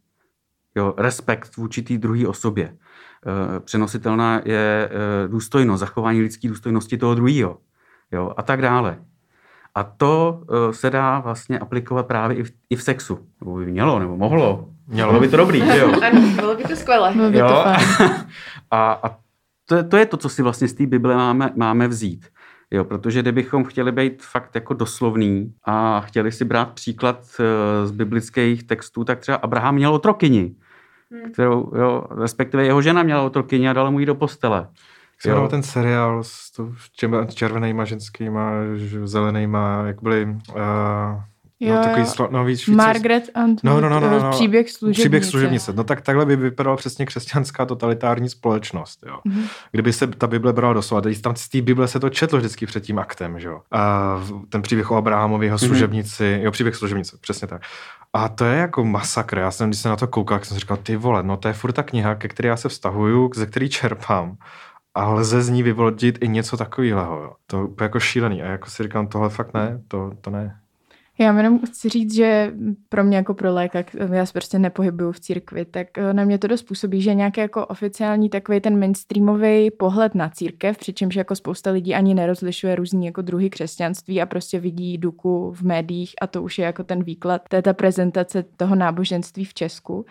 Jo. Respekt vůči té druhé osobě. Eh, Přenositelná je eh, důstojnost, zachování lidské důstojnosti toho druhého. Jo. A tak dále. A to eh, se dá vlastně aplikovat právě i v, i v sexu. Nebo by mělo, nebo mohlo. Mělo. Bylo by to dobrý, že jo? Ano, bylo by to skvělé. Bylo by to Jo. fajn. A, a to, je- to je to, co si vlastně z té Bible máme, máme vzít. Jo, protože kdybychom chtěli být fakt jako doslovný a chtěli si brát příklad eh, z biblických textů, tak třeba Abraham měl otrokyni, Hmm. kterou, jo, respektive jeho žena měla otrokyni a dala mu ji do postele. Jak se ten seriál s tu červenýma ženskýma, zelenýma, jak byly... Uh, Jo, no, takový jo. slo, no, víc, Margaret and No, no, no, no, no, no. příběh služebnice. Příběh služebnice. No tak takhle by vypadala přesně křesťanská totalitární společnost. Jo. Mhm. Kdyby se ta Bible brala doslova, teď tam z té Bible se to četlo vždycky před tím aktem, že jo. A ten příběh o Abrahamovi, jeho Mhm. služebnici, jo, příběh služebnice, přesně tak. A to je jako masakr. Já jsem, když jsem na to koukal, jsem si říkal, ty vole, no to je furt ta kniha, ke které já se vztahuju, ze který čerpám. A lze z ní vyvodit i něco takového. To je jako šílený. A jako si říkám, tohle fakt ne, to, to ne. Já jenom chci říct, že pro mě jako pro léka, já se prostě nepohybuju v církvi, tak eh, na mě to dost působí, že nějaký jako oficiální takový ten mainstreamový pohled na církev, přičemž jako spousta lidí ani nerozlišuje různý jako druhy křesťanství a prostě vidí duku v médiích a to už je jako ten výklad, to je ta prezentace toho náboženství v Česku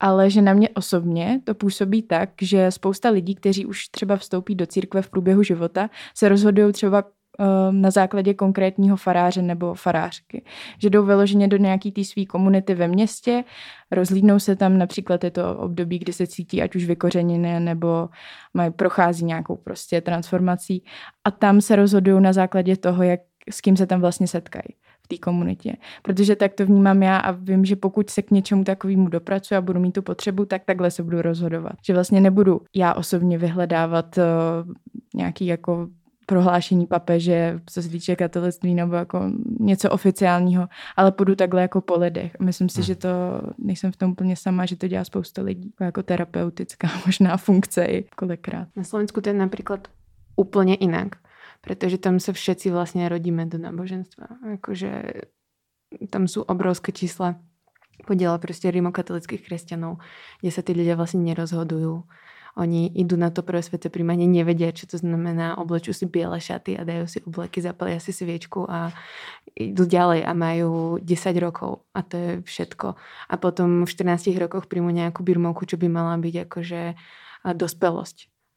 ale že na mě osobně to působí tak, že spousta lidí, kteří už třeba vstoupí do církve v průběhu života, se rozhodují třeba Ehm, na základě konkrétního faráře nebo farářky. Že jdou vyloženě do nějaký té své komunity ve městě, rozlídnou se tam, například je to období, kdy se cítí ať už vykořeněné nebo mají, prochází nějakou prostě transformací a tam se rozhodují na základě toho, jak, s kým se tam vlastně setkají v té komunitě. Protože tak to vnímám já a vím, že pokud se k něčemu takovému dopracuji a budu mít tu potřebu, tak takhle se budu rozhodovat. Že vlastně nebudu já osobně vyhledávat uh, nějaký jako prohlášení papeže, co se týče katolictví nebo jako něco oficiálního, ale půjdu takhle jako po lidech. Myslím si, hmm. že to, nejsem v tom úplně sama, že to dělá spousta lidí. Jako, jako terapeutická možná funkce i kolikrát. Na Slovensku to je například úplně jinak, protože tam se všetci vlastně rodíme do náboženstva. Jakože tam jsou obrovské čísla podiela prostě rímokatolických kresťanov, kde sa tí ľudia vlastne nerozhodujú oni idú na to prvé sveté príjmanie, nevedia, čo to znamená, oblečú si biele šaty a dajú si obleky, zapalia si sviečku a idú ďalej a majú 10 rokov a to je všetko. A potom v 14 rokoch príjmu nejakú birmovku, čo by mala byť akože dospelosť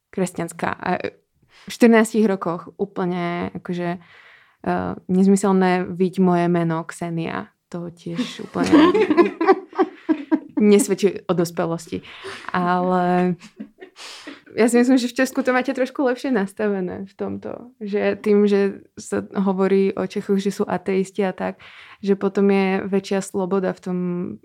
kresťanská. A v 14 rokoch úplne akože uh, nezmyselné byť moje meno Ksenia. To tiež úplne nesvedčí o dospelosti. Ale ja si myslím, že v Česku to máte trošku lepšie nastavené v tomto. Že tým, že sa hovorí o Čechoch, že sú ateisti a tak, že potom je väčšia sloboda v tom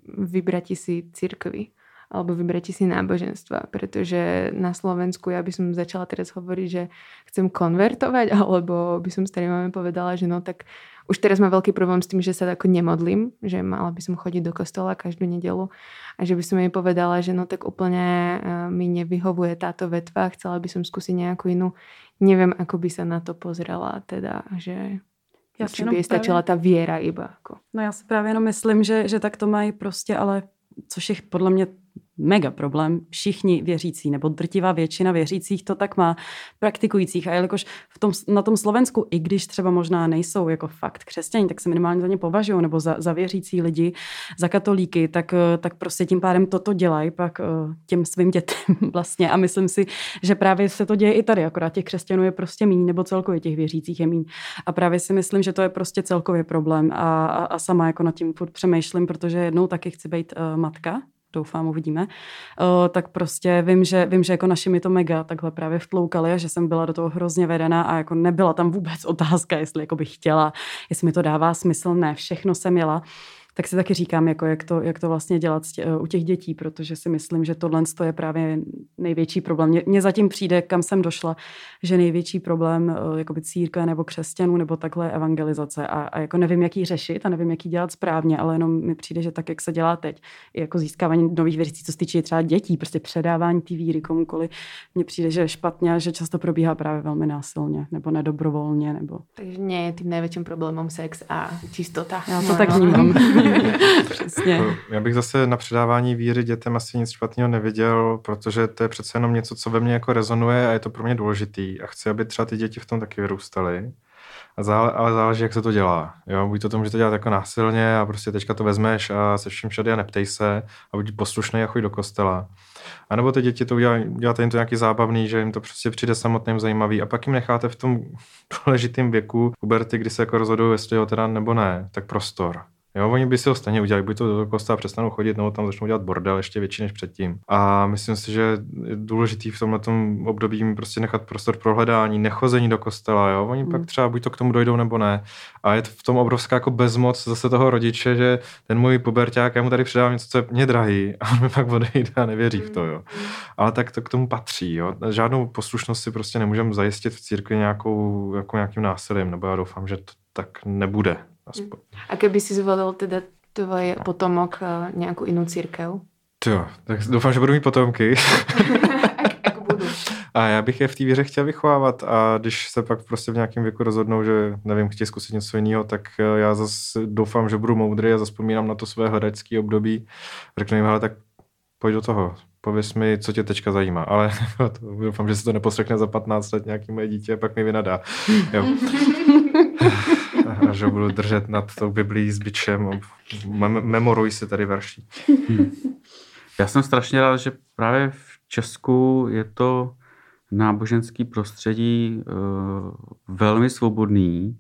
vybrati si církvy alebo vybrati si náboženstva, pretože na Slovensku ja by som začala teraz hovoriť, že chcem konvertovať, alebo by som starým máme povedala, že no tak už teraz mám veľký problém s tým, že sa ako nemodlím, že mala by som chodiť do kostola každú nedelu a že by som jej povedala, že no tak úplne eh, mi nevyhovuje táto vetva, chcela by som skúsiť nejakú inú. Neviem, ako by sa na to pozrela, teda, že já si by stačila ta věra iba. Jako. No já si právě jenom myslím, že, že tak to mají prostě, ale což je podle mě mega problém. Všichni věřící, nebo drtivá většina věřících to tak má, praktikujících. A jelikož v tom, na tom Slovensku, i když třeba možná nejsou jako fakt křesťaní, tak se minimálně za ně považují, nebo za, za věřící lidi, za katolíky, tak, tak prostě tím pádem toto dělají pak eh, těm svým dětem vlastně. A myslím si, že právě se to děje i tady, akorát těch křesťanů je prostě méně, nebo celkově těch věřících je méně. A právě si myslím, že to je prostě celkově problém. A, a, a sama jako nad tím furt přemýšlím, protože jednou taky chci být uh, matka, doufám, uvidíme, uh, tak prostě vím, že, vím, že jako naši mi to mega takhle právě vtloukali a že jsem byla do toho hrozně vedena a jako nebyla tam vůbec otázka, jestli jako bych chtěla, jestli mi to dává smysl, ne, všechno jsem jela tak si taky říkám, jako jak, to, jak to vlastně dělat tě, u těch dětí, protože si myslím, že tohle je právě největší problém. Mně zatím přijde, kam jsem došla, že největší problém eh, jakoby církve nebo křesťanů nebo takhle evangelizace a, a jako nevím, jak ji řešit a nevím, jak ji dělat správně, ale jenom mi přijde, že tak, jak se dělá teď, jako získávání nových věcí, co se týče třeba dětí, prostě předávání té víry komukoli, mně přijde, že je špatně a že často probíhá právě velmi násilně nebo nedobrovolně. Nebo... Takže nie je tím největším problémem sex a čistota. Já to no, tak no. vnímám. Přesně. Já bych zase na předávání víry dětem asi nic špatného neviděl, protože to je přece jenom něco, co ve mně jako rezonuje a je to pro mě důležitý. A chci, aby třeba ty děti v tom taky vyrůstaly. A zále, ale záleží, jak se to dělá. Jo? Buď to tomu, že to dělat jako násilně a prostě teďka to vezmeš a se vším všade a neptej se a buď poslušný a chodí do kostela. A nebo ty děti to udělají, uděláte jim to nějaký zábavný, že jim to prostě přijde samotným zajímavý a pak jim necháte v tom důležitým věku puberty, kdy se jako rozhodují, jestli ho teda nebo ne, tak prostor. Jo, oni by si ho stejně udělali, buď to do kostela přestanou chodit, nebo tam začnou dělat bordel ještě větší než předtím. A myslím si, že je důležitý v tomhle období prostě nechat prostor pro hledání, nechození do kostela. Jo? Oni mm. pak třeba buď to k tomu dojdou, nebo ne. A je v tom obrovská jako bezmoc zase toho rodiče, že ten můj puberták, já mu tady předávám něco, co je mě drahý, a on mi pak odejde a nevěří v to. Jo? Ale tak to k tomu patří. Jo? Žádnou poslušnost si prostě nemůžeme zajistit v církvi nějakou, jako nějakým násilím, nebo já doufám, že to tak nebude. Aspoň. A keby si zvolil teda tvoj potomok eh, nějakou jinou církev? Jo, tak doufám, že budu mít potomky. A já bych je v té víře chtěl vychovávat a když se pak prostě v nějakém věku rozhodnou, že nevím, chtějí zkusit něco jiného, tak eh, já zase doufám, že budu moudrý a zaspomínám na to své hledačské období. Řeknu jim, hele, tak pojď do toho, pověs mi, co tě teďka zajímá, ale to, doufám, že se to neposrekne za 15 let nějaký moje dítě a pak mi vynadá. Jo. A že budu držet nad tou biblí s bičem. Memoruj si tady verší. Hmm. Já jsem strašně rád, že právě v Česku je to náboženský prostředí uh, velmi svobodný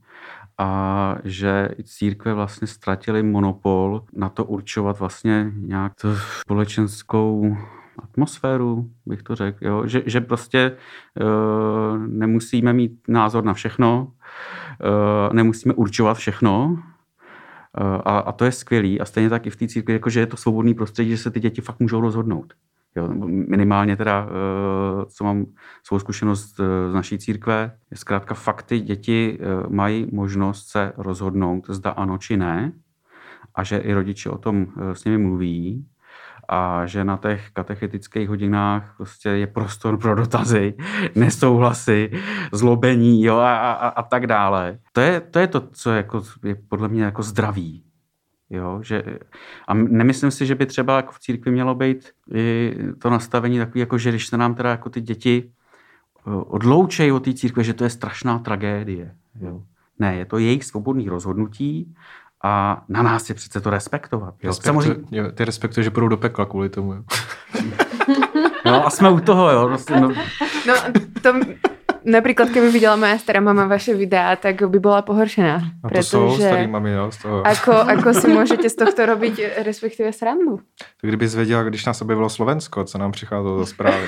a že i církve vlastně ztratily monopol na to určovat vlastně nějak společenskou atmosféru, bych to řekl. Jo? Že, že prostě uh, nemusíme mít názor na všechno, uh, nemusíme určovat všechno, uh, a, a to je skvělý. A stejně tak i v té církvi, jakože je to svobodný prostředí, že se ty děti fakt můžou rozhodnout. Jo, minimálně teda, co mám svou zkušenost z naší církve, je zkrátka fakty, děti mají možnost se rozhodnout, zda ano či ne, a že i rodiče o tom s nimi mluví a že na těch katechetických hodinách prostě je prostor pro dotazy, nesouhlasy, zlobení jo, a, a, a tak dále. To je, to je to, co je, jako, je podle mě jako zdravý. Jo, že, a nemyslím si, že by třeba jako v církvi mělo být i to nastavení takové, jako že když se nám teda jako ty děti odloučejí od té církve, že to je strašná tragédie. Jo. Ne, je to jejich svobodný rozhodnutí a na nás je přece to respektovat. Jo? Respektu, Samozřejmě... jo, ty respektuje, že půjdou do pekla kvůli tomu. Jo. no a jsme u toho, jo. Prostě, no. no to, Napríklad, keby videla moja stará mama vaše videa, tak by bola pohoršená. No to jsou starý mami, jo, z toho. Ako, ako si môžete z tohto robiť, respektíve srandu? To kdyby zvěděla, když nás objevilo Slovensko, co nám přicházelo za zprávy.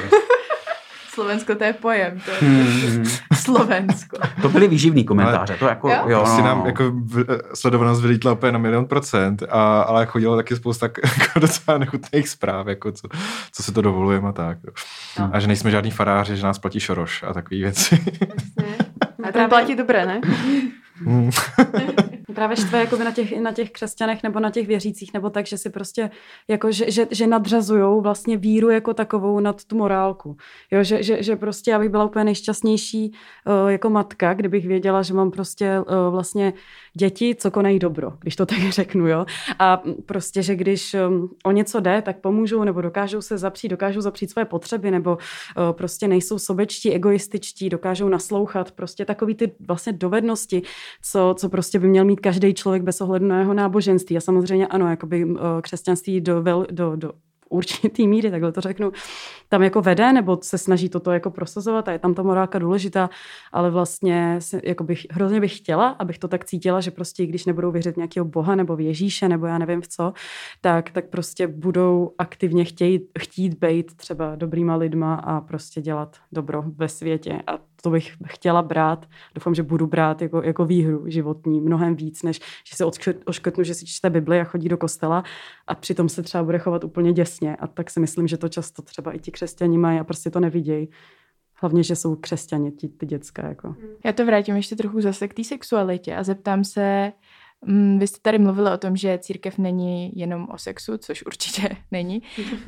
Slovensko to je pojem. To je hmm. Slovensko. To byly výživný komentáře. To jako, jo? jo prostě no. nám jako v, sledovanost vylítla úplně na milion procent, a, ale chodilo taky spousta jako docela nechutných zpráv, jako co, co se to dovolujeme a tak. No. A že nejsme žádný faráři, že nás platí šoroš a takové věci. A to platí dobré, ne? Hmm. Právě štve jako na těch, na těch křesťanech nebo na těch věřících, nebo tak, že si prostě jako, že, že, že nadřazují vlastně víru jako takovou nad tu morálku. Jo, že, že, že prostě já bych byla úplně nejšťastnější uh, jako matka, kdybych věděla, že mám prostě uh, vlastně děti, co konají dobro, když to tak řeknu, jo. A prostě, že když um, o něco jde, tak pomůžou nebo dokážou se zapřít, dokážou zapřít své potřeby nebo uh, prostě nejsou sobečtí, egoističtí, dokážou naslouchat, prostě takový ty vlastně dovednosti, co, co prostě by měl mít každý člověk bez ohledu na jeho náboženství. A samozřejmě ano, jakoby uh, křesťanství do, vel, do, do určitý míry, takhle to řeknu, tam jako vede nebo se snaží toto jako prosazovat a je tam ta morálka důležitá, ale vlastně se, jako bych, hrozně bych chtěla, abych to tak cítila, že prostě když nebudou věřit nějakého boha nebo v Ježíše nebo já nevím v co, tak, tak prostě budou aktivně chtít, chtít být třeba dobrýma lidma a prostě dělat dobro ve světě a to bych chtěla brát, doufám, že budu brát jako, jako výhru životní mnohem víc, než že se oškrtnu, že si čte Bibli a chodí do kostela a přitom se třeba bude chovat úplně děsně. A tak si myslím, že to často třeba i ti křesťani mají a prostě to nevidějí. Hlavně, že jsou křesťani, ti, ty děcka. Jako. Já to vrátím ještě trochu zase k té sexualitě a zeptám se, mm, vy jste tady mluvili o tom, že církev není jenom o sexu, což určitě není.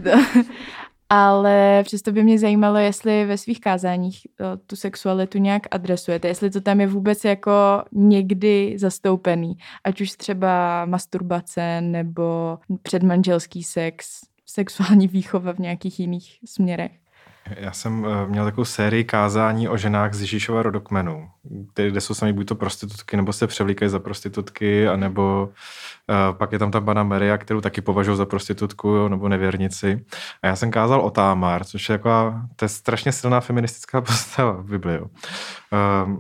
ale přesto by mě zajímalo, jestli ve svých kázáních eh, tu sexualitu nějak adresujete, jestli to tam je vůbec jako někdy zastoupený, ať už třeba masturbace nebo předmanželský sex, sexuální výchova v nějakých jiných směrech. Já jsem eh, měl takovou sérii kázání o ženách z Ježíšova rodokmenu, kde jsou sami buď to prostitutky, nebo se převlíkají za prostitutky, anebo uh, pak je tam ta pana Maria, kterou taky považuji za prostitutku, jo, nebo nevěrnici. A já jsem kázal o Támar, což je jako, to je strašně silná feministická postava v Biblii. Uh,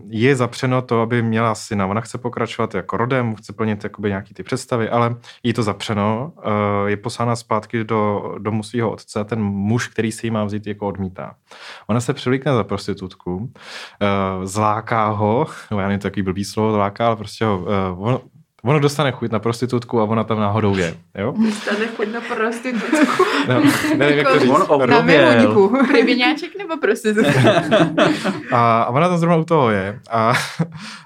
je zapřeno to, aby měla syna. Ona chce pokračovat jako rodem, chce plnit jakoby nějaký ty představy, ale jí to zapřeno. Uh, je poslána zpátky do domu svého otce ten muž, který si ji má vzít, jako odmítá. Ona se přivlíkne za prostitutku, uh, zláká ho, já nevím, takový blbý slovo, zláká, ale prostě ho, uh, on, Ono dostane chuť na prostitutku a ona tam náhodou je. Jo? Dostane chuť na prostitutku. No, nevím, jak to říct. On. Rybiňáček nebo prostitutka? a, a ona tam zrovna u toho je. A,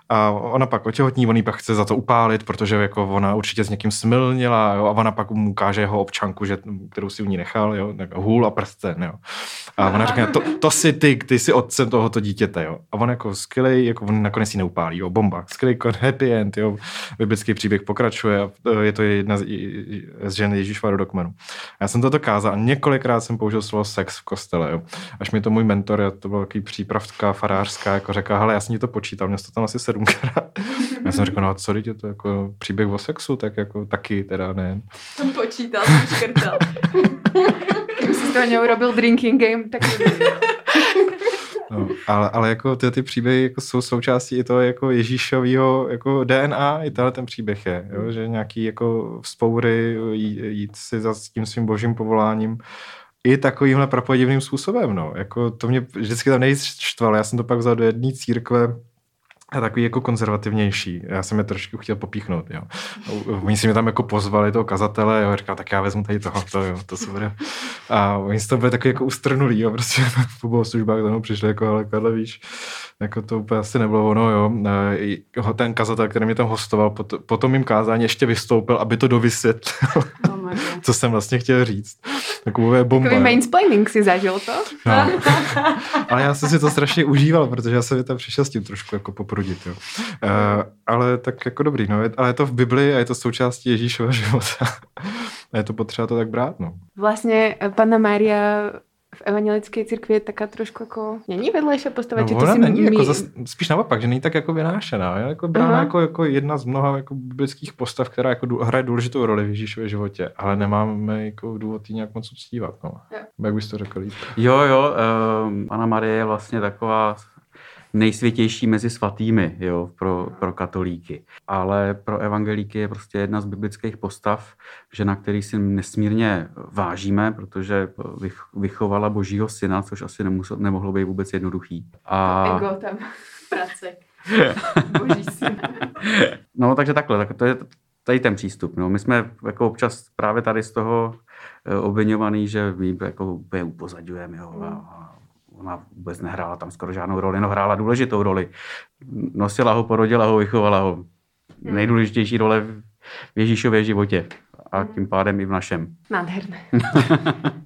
A ona pak otěhotní, on ji pak chce za to upálit, protože jako ona určitě s někým smilnila jo, a ona pak mu ukáže jeho občanku, že, kterou si u ní nechal, jo, tak hůl a prsten. Jo. A ona říká, to, to si ty, ty jsi otcem tohoto dítěte. Jo. A on jako skvělý, jako on nakonec si neupálí, jo, bomba. Skvělý happy end, jo. Biblický příběh pokračuje a je to jedna z, žen Ježíšova rodokmenu. Já jsem toto kázal a několikrát jsem použil slovo sex v kostele. Jo. Až mi to můj mentor, to byl takový přípravka farářská, jako řekl, hele, já jsem to počítal, měl to tam asi sedmkrát. Já jsem řekl, no a co, je to jako příběh o sexu, tak jako taky teda ne. Jsem počítal, jsem škrtal. Toho neurobil drinking game, tak No, ale, ale jako ty, ty příběhy jako jsou součástí i toho jako Ježíšového jako DNA, i tenhle ten příběh je, jo? že nějaký jako vzpoury, jít si za tím svým božím povoláním, i takovýmhle prapodivným způsobem, no. Jako to mě vždycky tam nejvíc. Já jsem to pak vzal do jedné církve, a takový jako konzervativnější. Já jsem je trošku chtěl popíchnout, jo. Oni si mě tam jako pozvali toho kazatele, jo, říkal, tak já vezmu tady tohoto, jo, to super. A oni si to byli takový jako ustrnulý, jo, prostě po bohoslužbách tam přišli jako, ale Karle, víš, jako to úplně asi nebylo ono, jo. Ten kazatel, který mě tam hostoval, po, tom mým kázání ještě vystoupil, aby to dovysvětlil, oh co jsem vlastně chtěl říct. Takové bomba. Takový mainsplaining si zažil to? No. ale já jsem si to strašně užíval, protože já jsem tam přišel s tím trošku jako poprudit. Jo. Uh, ale tak jako dobrý, no, ale je to v Bibli a je to součástí Ježíšova života. a je to potřeba to tak brát, no. Vlastně eh, Pana Maria v evangelické církvi je taká trošku jako, není vedlejší postava, no, že to si není, my... jako zas, spíš naopak, že není tak jako vynášená, je jako brána jako, jako, jedna z mnoha jako biblických postav, která jako hraje důležitou roli v Ježíšově životě, ale nemáme jako důvod jí nějak moc uctívat, no. Jak bys to řekl líp? Jo, jo, um, Anna Marie je vlastně taková nejsvětější mezi svatými jo, pro, pro katolíky. Ale pro evangelíky je prostě jedna z biblických postav, žena, který si nesmírně vážíme, protože vychovala božího syna, což asi nemusel, nemohlo být vůbec jednoduchý. A... Ego tam práce. Boží syn. no, takže takhle, tak to je tady ten přístup. No. My jsme jako občas právě tady z toho eh, obvinovaný, že my jako úplně upozadujeme jo, a, ona vůbec nehrála tam skoro žádnou roli, no hrála důležitou roli. Nosila ho, porodila ho, vychovala ho. Hmm. Nejdůležitější role v Ježíšově životě a hmm. tím pádem i v našem. Nádherné.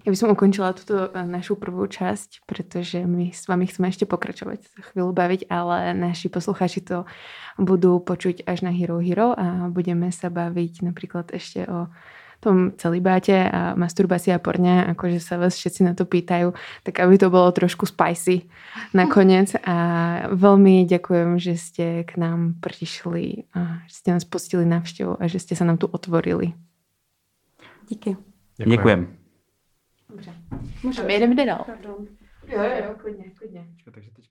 Já bych ukončila tuto eh, našu prvú časť, protože my s vami chceme ešte pokračovať, sa chvíľu baviť, ale naši posluchači to budú počuť až na Hero Hero a budeme sa baviť napríklad ešte o tom celibáte a masturbácii a porne, akože sa vás všetci na to pýtajú, tak aby to bolo trošku spicy nakoniec. A veľmi ďakujem, že ste k nám prišli a že ste nás pustili návštevu a že ste sa nám tu otvorili. Díky. Děkujem. Děkujem. Dobře. Můžeme jdeme dál. Jo, jo, klidně, klidně. Takže teďka...